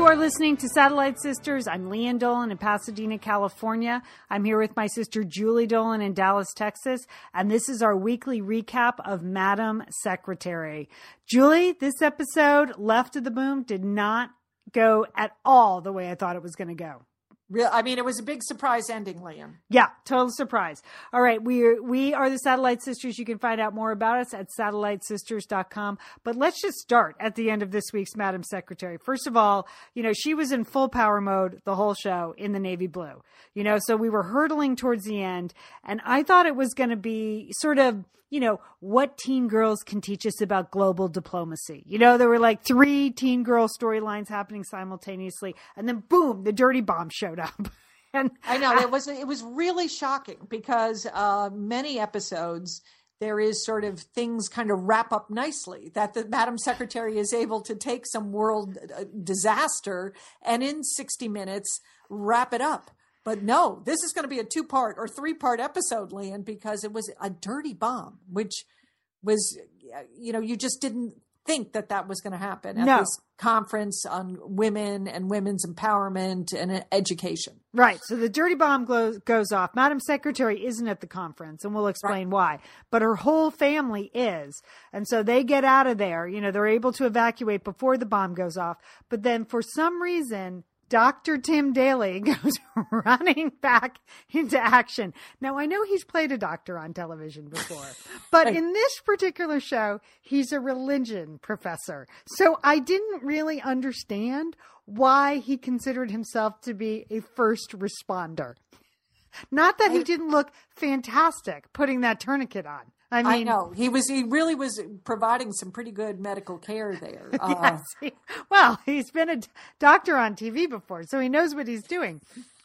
You are listening to Satellite Sisters. I'm Lian Dolan in Pasadena, California. I'm here with my sister Julie Dolan in Dallas, Texas, and this is our weekly recap of Madam Secretary. Julie, this episode, Left of the Boom, did not go at all the way I thought it was going to go. Real, I mean, it was a big surprise ending, Lian. Yeah, total surprise. All right, we are, we are the Satellite Sisters. You can find out more about us at satellitesisters.com. But let's just start at the end of this week's Madam Secretary. First of all, you know, she was in full power mode the whole show in the Navy blue. You know, so we were hurtling towards the end, and I thought it was going to be sort of you know, what teen girls can teach us about global diplomacy. You know, there were like three teen girl storylines happening simultaneously, and then boom, the dirty bomb showed up. and I know it was it was really shocking because uh, many episodes there is sort of things kind of wrap up nicely that the Madam Secretary is able to take some world uh, disaster and in 60 minutes wrap it up. But no, this is going to be a two part or three part episode, Lian, because it was a dirty bomb, which was, you know, you just didn't think that that was going to happen at no. this conference on women and women's empowerment and education. Right. So the dirty bomb goes, goes off. Madam Secretary isn't at the conference, and we'll explain right. why. But her whole family is. And so they get out of there. You know, they're able to evacuate before the bomb goes off. But then for some reason, Dr. Tim Daly goes running back into action. Now, I know he's played a doctor on television before, but in this particular show, he's a religion professor. So I didn't really understand why he considered himself to be a first responder. Not that he didn't look fantastic putting that tourniquet on. I mean, I know he was. He really was providing some pretty good medical care there. Uh, yes. He, well, he's been a doctor on TV before, so he knows what he's doing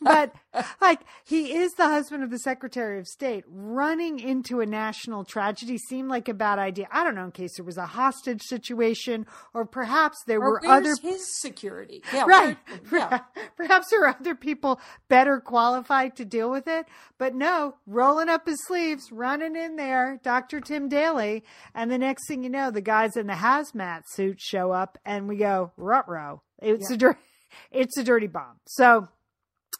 but like he is the husband of the Secretary of State. Running into a national tragedy seemed like a bad idea. I don't know in case there was a hostage situation or perhaps there or were other his security. Yeah, right. Yeah. Perhaps there are other people better qualified to deal with it. But no, rolling up his sleeves, running in there, Dr. Tim Daly, and the next thing you know, the guys in the hazmat suits show up and we go, rut row. It's yeah. a dirty it's a dirty bomb. So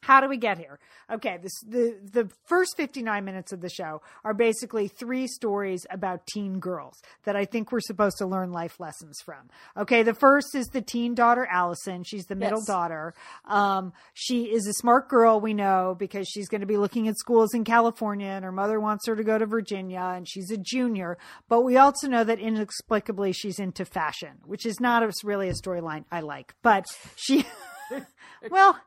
how do we get here? Okay, this, the the first 59 minutes of the show are basically three stories about teen girls that I think we're supposed to learn life lessons from. Okay, the first is the teen daughter Allison. She's the middle yes. daughter. Um, she is a smart girl, we know, because she's going to be looking at schools in California, and her mother wants her to go to Virginia, and she's a junior. But we also know that inexplicably she's into fashion, which is not a, really a storyline I like. But she, well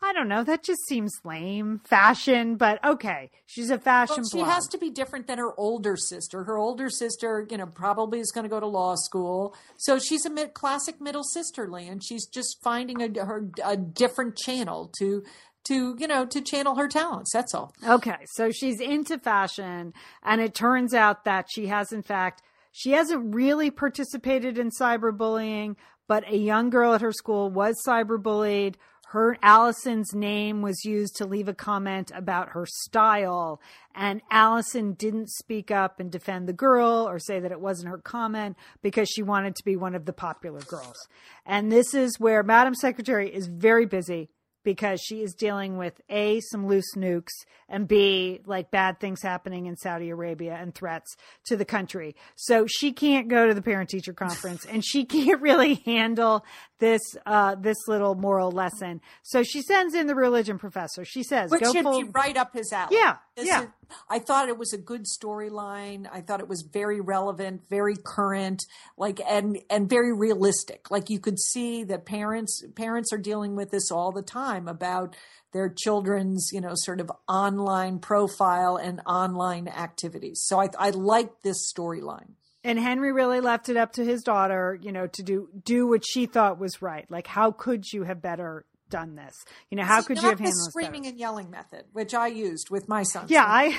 I don't know. That just seems lame. Fashion, but okay. She's a fashion. Well, she blog. has to be different than her older sister. Her older sister, you know, probably is going to go to law school. So she's a mid- classic middle sisterly, and she's just finding a her a different channel to to you know to channel her talents that's all okay so she's into fashion and it turns out that she has in fact she hasn't really participated in cyberbullying but a young girl at her school was cyberbullied her Allison's name was used to leave a comment about her style and Allison didn't speak up and defend the girl or say that it wasn't her comment because she wanted to be one of the popular girls. And this is where Madam Secretary is very busy because she is dealing with A, some loose nukes, and B, like bad things happening in Saudi Arabia and threats to the country. So she can't go to the parent teacher conference and she can't really handle this uh, this little moral lesson. So she sends in the religion professor. She says, "Which go should full- be right up his alley." Yeah, this yeah. Is, I thought it was a good storyline. I thought it was very relevant, very current, like and and very realistic. Like you could see that parents parents are dealing with this all the time about their children's, you know, sort of online profile and online activities. So I I like this storyline and Henry really left it up to his daughter, you know, to do do what she thought was right. Like, how could you have better done this? You know, how See, could you have handled the screaming this? and yelling method, which I used with my sons. Yeah, I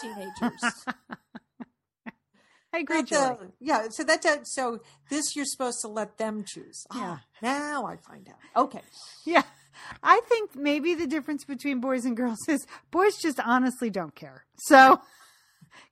teenagers. I agree, the- yeah, so that does- so this you're supposed to let them choose. Ah, Yeah. now I find out. Okay. Yeah. I think maybe the difference between boys and girls is boys just honestly don't care. So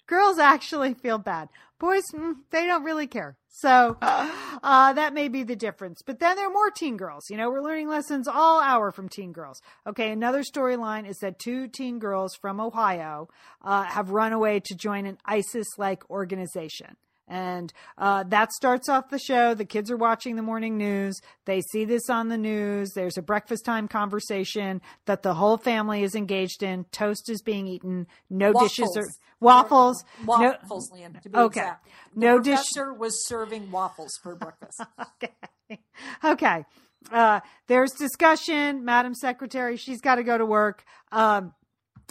girls actually feel bad. Boys, mm, they don't really care. So uh, that may be the difference. But then there are more teen girls. You know, we're learning lessons all hour from teen girls. Okay, another storyline is that two teen girls from Ohio uh, have run away to join an ISIS like organization. And uh, that starts off the show. The kids are watching the morning news. They see this on the news. There's a breakfast time conversation that the whole family is engaged in. Toast is being eaten. No dishes are waffles. No, Waffles, Lian, to be Okay. exact. The No dish- was serving waffles for breakfast. okay. Okay. Uh, there's discussion. Madam Secretary, she's got to go to work. Um,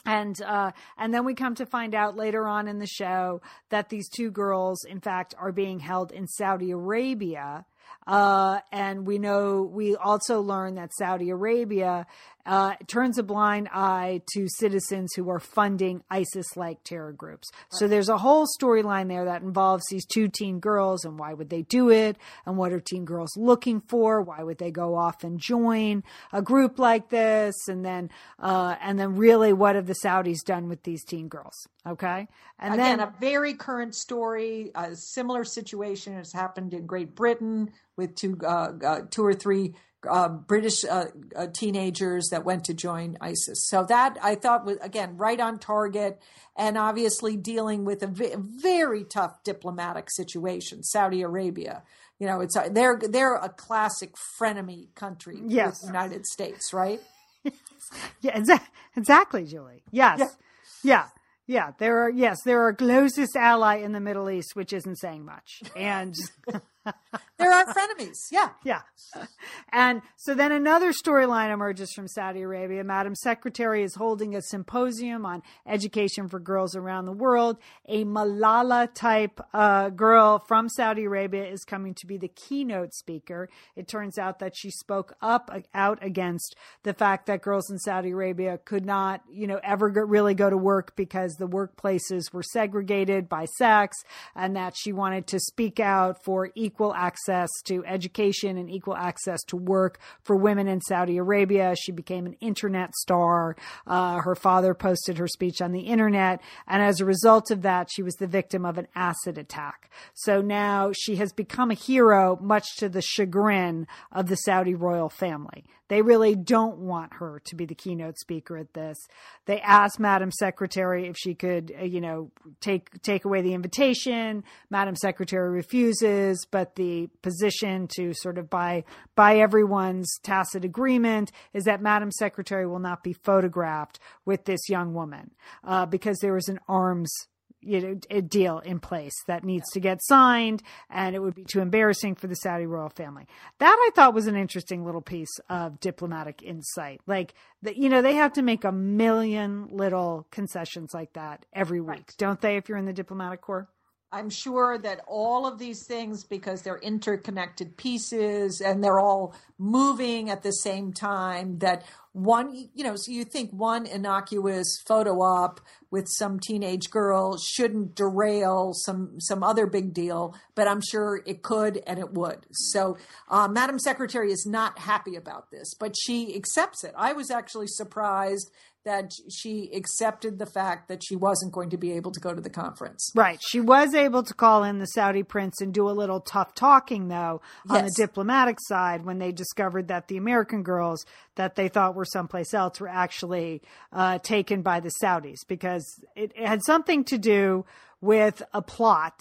and uh, and then we come to find out later on in the show that these two girls, in fact, are being held in Saudi Arabia. Uh, and we know we also learn that Saudi Arabia uh, turns a blind eye to citizens who are funding ISIS-like terror groups. So there's a whole storyline there that involves these two teen girls and why would they do it, and what are teen girls looking for? Why would they go off and join a group like this? And then uh, and then really, what have the Saudis done with these teen girls? Okay, and Again, then a very current story. A similar situation has happened in Great Britain with two, uh, uh, two or three uh, British uh, uh, teenagers that went to join ISIS. So that I thought was again right on target, and obviously dealing with a very tough diplomatic situation. Saudi Arabia, you know, it's they're they're a classic frenemy country. with Yes. the United States, right? Yeah, exa- exactly, Julie. Yes. Yeah. Yeah. Yeah. There are, yes, they're our closest ally in the Middle East, which isn't saying much. And They're our frenemies. Yeah. yeah. And so then another storyline emerges from Saudi Arabia. Madam Secretary is holding a symposium on education for girls around the world. A Malala type uh, girl from Saudi Arabia is coming to be the keynote speaker. It turns out that she spoke up out against the fact that girls in Saudi Arabia could not, you know, ever go, really go to work because the workplaces were segregated by sex and that she wanted to speak out for equal access to education and equal access to work for women in Saudi Arabia. She became an internet star. Uh, her father posted her speech on the internet. And as a result of that, she was the victim of an acid attack. So now she has become a hero, much to the chagrin of the Saudi royal family. They really don't want her to be the keynote speaker at this. They asked Madam Secretary if she could, uh, you know, take take away the invitation. Madam Secretary refuses, but the position to sort of by by everyone's tacit agreement is that Madam Secretary will not be photographed with this young woman uh, because there was an arms you know, a deal in place that needs to get signed, and it would be too embarrassing for the Saudi royal family. That I thought was an interesting little piece of diplomatic insight. Like, the, you know, they have to make a million little concessions like that every week, Right. don't they? If you're in the diplomatic corps. I'm sure that all of these things, because they're interconnected pieces and they're all moving at the same time, that one, you know, so you think one innocuous photo op with some teenage girl shouldn't derail some some other big deal, but I'm sure it could and it would. So, uh, Madam Secretary is not happy about this, but she accepts it. I was actually surprised that she accepted the fact that she wasn't going to be able to go to the conference. Right. She was able to call in the Saudi prince and do a little tough talking, though, on the diplomatic side when they discovered that the American girls that they thought were someplace else were actually uh, taken by the Saudis because it, it had something to do with a plot.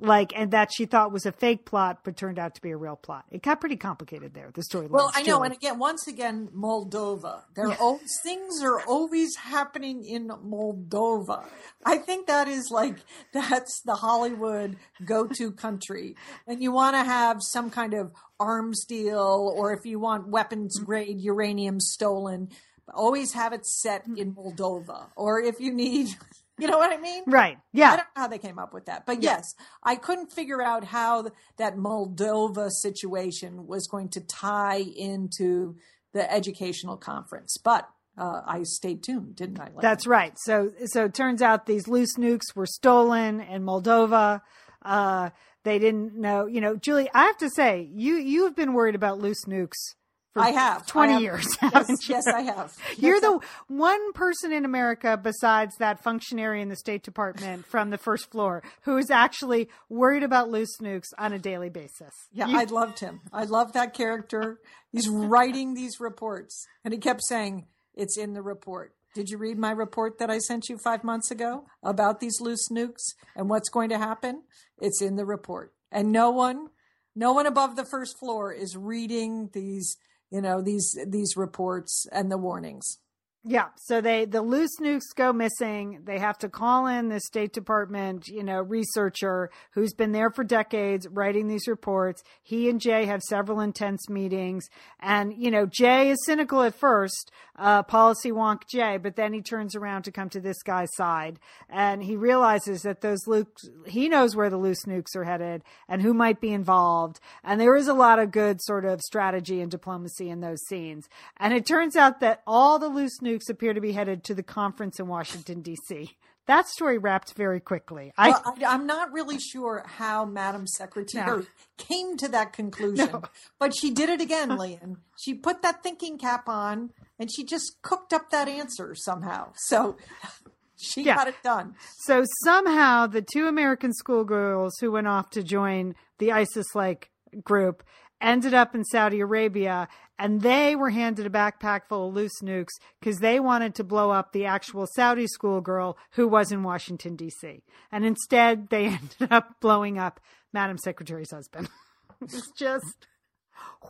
Like, and that she thought was a fake plot, but turned out to be a real plot. It got pretty complicated there, the storyline. Well, I know, and again, once again, Moldova. There, Yeah. al- things are always happening in Moldova. I think that is like that's the Hollywood go-to country, and you want to have some kind of arms deal, or if you want weapons mm-hmm. grade uranium stolen, always have it set in mm-hmm. Moldova, or if you need. You know what I mean? Right. Yeah. I don't know how they came up with that, but yes, I couldn't figure out how th- that Moldova situation was going to tie into the educational conference. But uh, I stayed tuned, didn't I? Lynn? That's right. So, so it turns out these loose nukes were stolen in Moldova. Uh, they didn't know, you know, Julie, I have to say, you, you have been worried about loose nukes I have 20 I have. years, Yes, yes, I have. You're the one person in America besides that functionary in the State Department from the first floor who is actually worried about loose nukes on a daily basis. Yeah, You- I loved him. I loved that character. He's writing these reports, and he kept saying, "It's in the report." Did you read my report that I sent you five months ago about these loose nukes and what's going to happen? It's in the report, and no one, no one above the first floor is reading these, you know, these these reports and the warnings. Yeah. So they the loose nukes go missing. They have to call in the State Department, you know, researcher who's been there for decades writing these reports. He and Jay have several intense meetings. And, you know, Jay is cynical at first, uh, policy wonk Jay, but then he turns around to come to this guy's side and he realizes that those loose he knows where the loose nukes are headed and who might be involved. And there is a lot of good sort of strategy and diplomacy in those scenes. And it turns out that all the loose nukes appear to be headed to the conference in Washington, D.C. That story wrapped very quickly. I, Well, I, I'm not really sure how Madam Secretary came to that conclusion, No. but she did it again, Lian. She put that thinking cap on and she just cooked up that answer somehow. So she Yeah. got it done. so somehow the two American schoolgirls who went off to join the ISIS like group ended up in Saudi Arabia and they were handed a backpack full of loose nukes because they wanted to blow up the actual Saudi schoolgirl who was in Washington, D.C. And instead they ended up blowing up Madam Secretary's husband. it's just,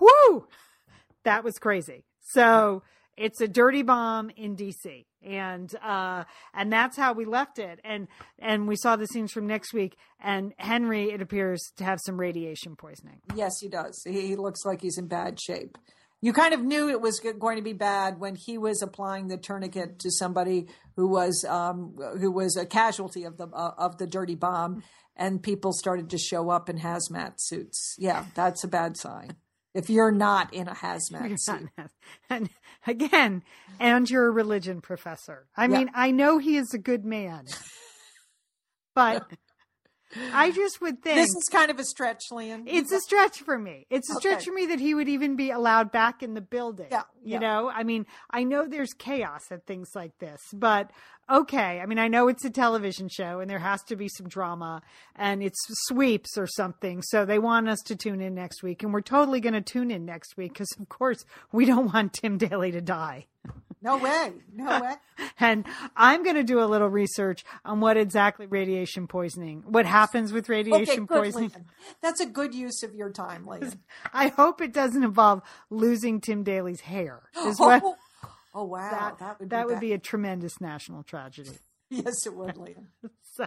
whoo! That was crazy. So it's a dirty bomb in DC. And uh and that's how we left it. And and we saw the scenes from next week and Henry it appears to have some radiation poisoning. Yes, he does. He, he looks like he's in bad shape. You kind of knew it was going to be bad when he was applying the tourniquet to somebody who was um, who was a casualty of the uh, of the dirty bomb, and people started to show up in hazmat suits. Yeah, that's a bad sign. If you're not in a hazmat suit, and again, and you're a religion professor. I Yeah. mean, I know he is a good man. But I just would think this is kind of a stretch, Lian. It's a stretch for me. It's a stretch for me that he would even be allowed back in the building. Yeah, You yeah. know, I mean, I know there's chaos at things like this, but okay. I mean, I know it's a television show and there has to be some drama and it's sweeps or something. So they want us to tune in next week and we're totally going to tune in next week because, of course, we don't want Tim Daly to die. No way, no way. And I'm going to do a little research on what exactly radiation poisoning, what happens with Okay, radiation good, poisoning. That's a good use of your time, Lian. I hope it doesn't involve losing Tim Daly's hair. Is what Oh, oh, wow, that, that, would that be would be a tremendous national tragedy. yes, it would, Lian. So,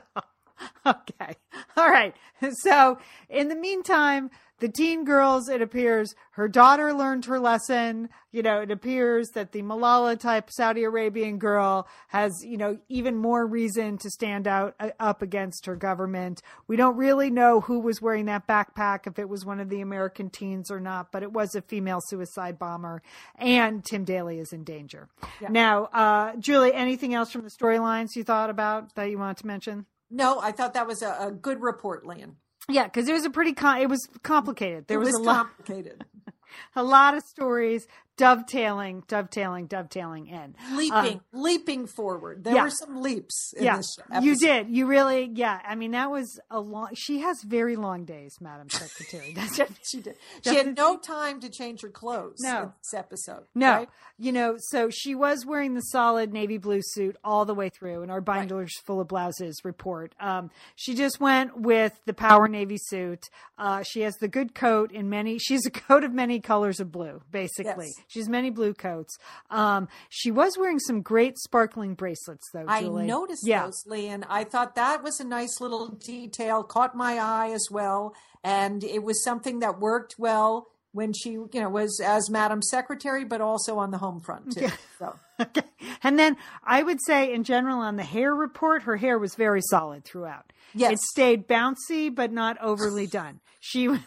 okay. All right. So, in the meantime, the teen girls, it appears her daughter learned her lesson. You know, it appears that the Malala type Saudi Arabian girl has, you know, even more reason to stand out uh, up against her government. We don't really know who was wearing that backpack, if it was one of the American teens or not, but it was a female suicide bomber. And Tim Daly is in danger. Now, uh, Julie, anything else from the storylines you thought about that you wanted to mention? No, I thought that was a, a good report, Lian. Yeah, because it was a pretty com- it was complicated. There it was, was a lot complicated. a lot of stories dovetailing, dovetailing, dovetailing in. leaping, leaping forward. There yeah. were some leaps in Yeah, this you did. You really, yeah. I mean, that was a long. She has very long days, Madam Secretary. That's She did. She had no time to change her clothes No. in this episode. No, right? you know, so she was wearing the solid navy blue suit all the way through, and our binders full of blouses report. Um, she just went with the power navy suit. Uh, she has the good coat in many. She's a coat of many colors of blue, basically. Yes. She's many blue coats. Um, she was wearing some great sparkling bracelets, though. I noticed yeah. those, Lian. I thought that was a nice little detail, caught my eye as well. And it was something that worked well when she, you know, was as Madam Secretary, but also on the home front too. So Okay. And then I would say, in general, on the hair report, her hair was very solid throughout. Yes. It stayed bouncy, but not overly done. She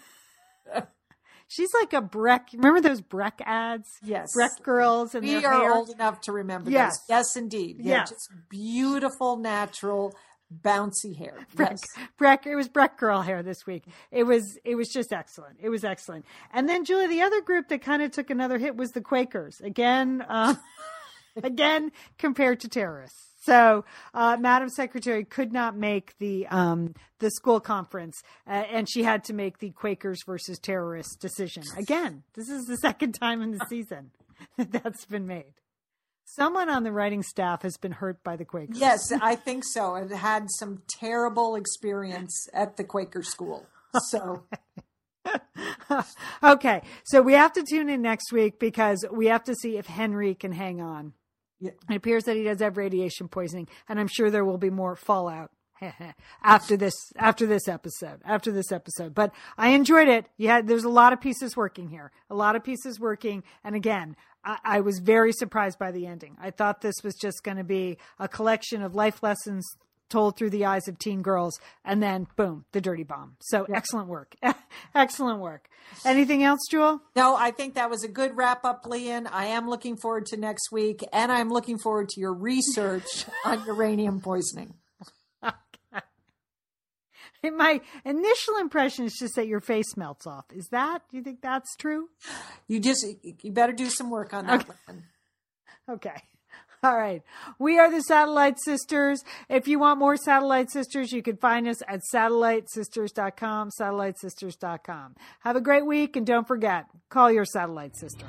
She's like a Breck. Remember those Breck ads? Yes. Breck girls and we are hair? old enough to remember Yes. those. Yes, indeed. Yeah, Yes. just beautiful, natural, bouncy hair. Breck, Yes. Breck, it was Breck girl hair this week. It was, it was just excellent. It was excellent. And then Julie, the other group that kind of took another hit was the Quakers. Again, uh, again compared to terrorists. So, uh, Madam Secretary could not make the um, the school conference, uh, and she had to make the Quakers versus terrorists decision. Again, this is the second time in the season that that's been made. Someone on the writing staff has been hurt by the Quakers. Yes, I think so. I've had some terrible experience at the Quaker school. So okay, so we have to tune in next week because we have to see if Henry can hang on. Yeah. It appears that he does have radiation poisoning, and I'm sure there will be more fallout after this after this episode after this episode. But I enjoyed it. yeah there's a lot of pieces working here, a lot of pieces working, and again. I, I was very surprised by the ending. I thought this was just going to be a collection of life lessons told through the eyes of teen girls, and then boom, the dirty bomb. So excellent work, excellent work. Anything else, Jewel? no, I think that was a good wrap up, Lian. I am looking forward to next week, and I'm looking forward to your research on uranium poisoning. My initial impression is just that your face melts off. Is that? Do you think that's true? You just you better do some work on that one. Okay. All right. We are the Satellite Sisters. If you want more Satellite Sisters, you can find us at satellitesisters.com, satellitesisters.com. Have a great week and don't forget, call your Satellite Sister.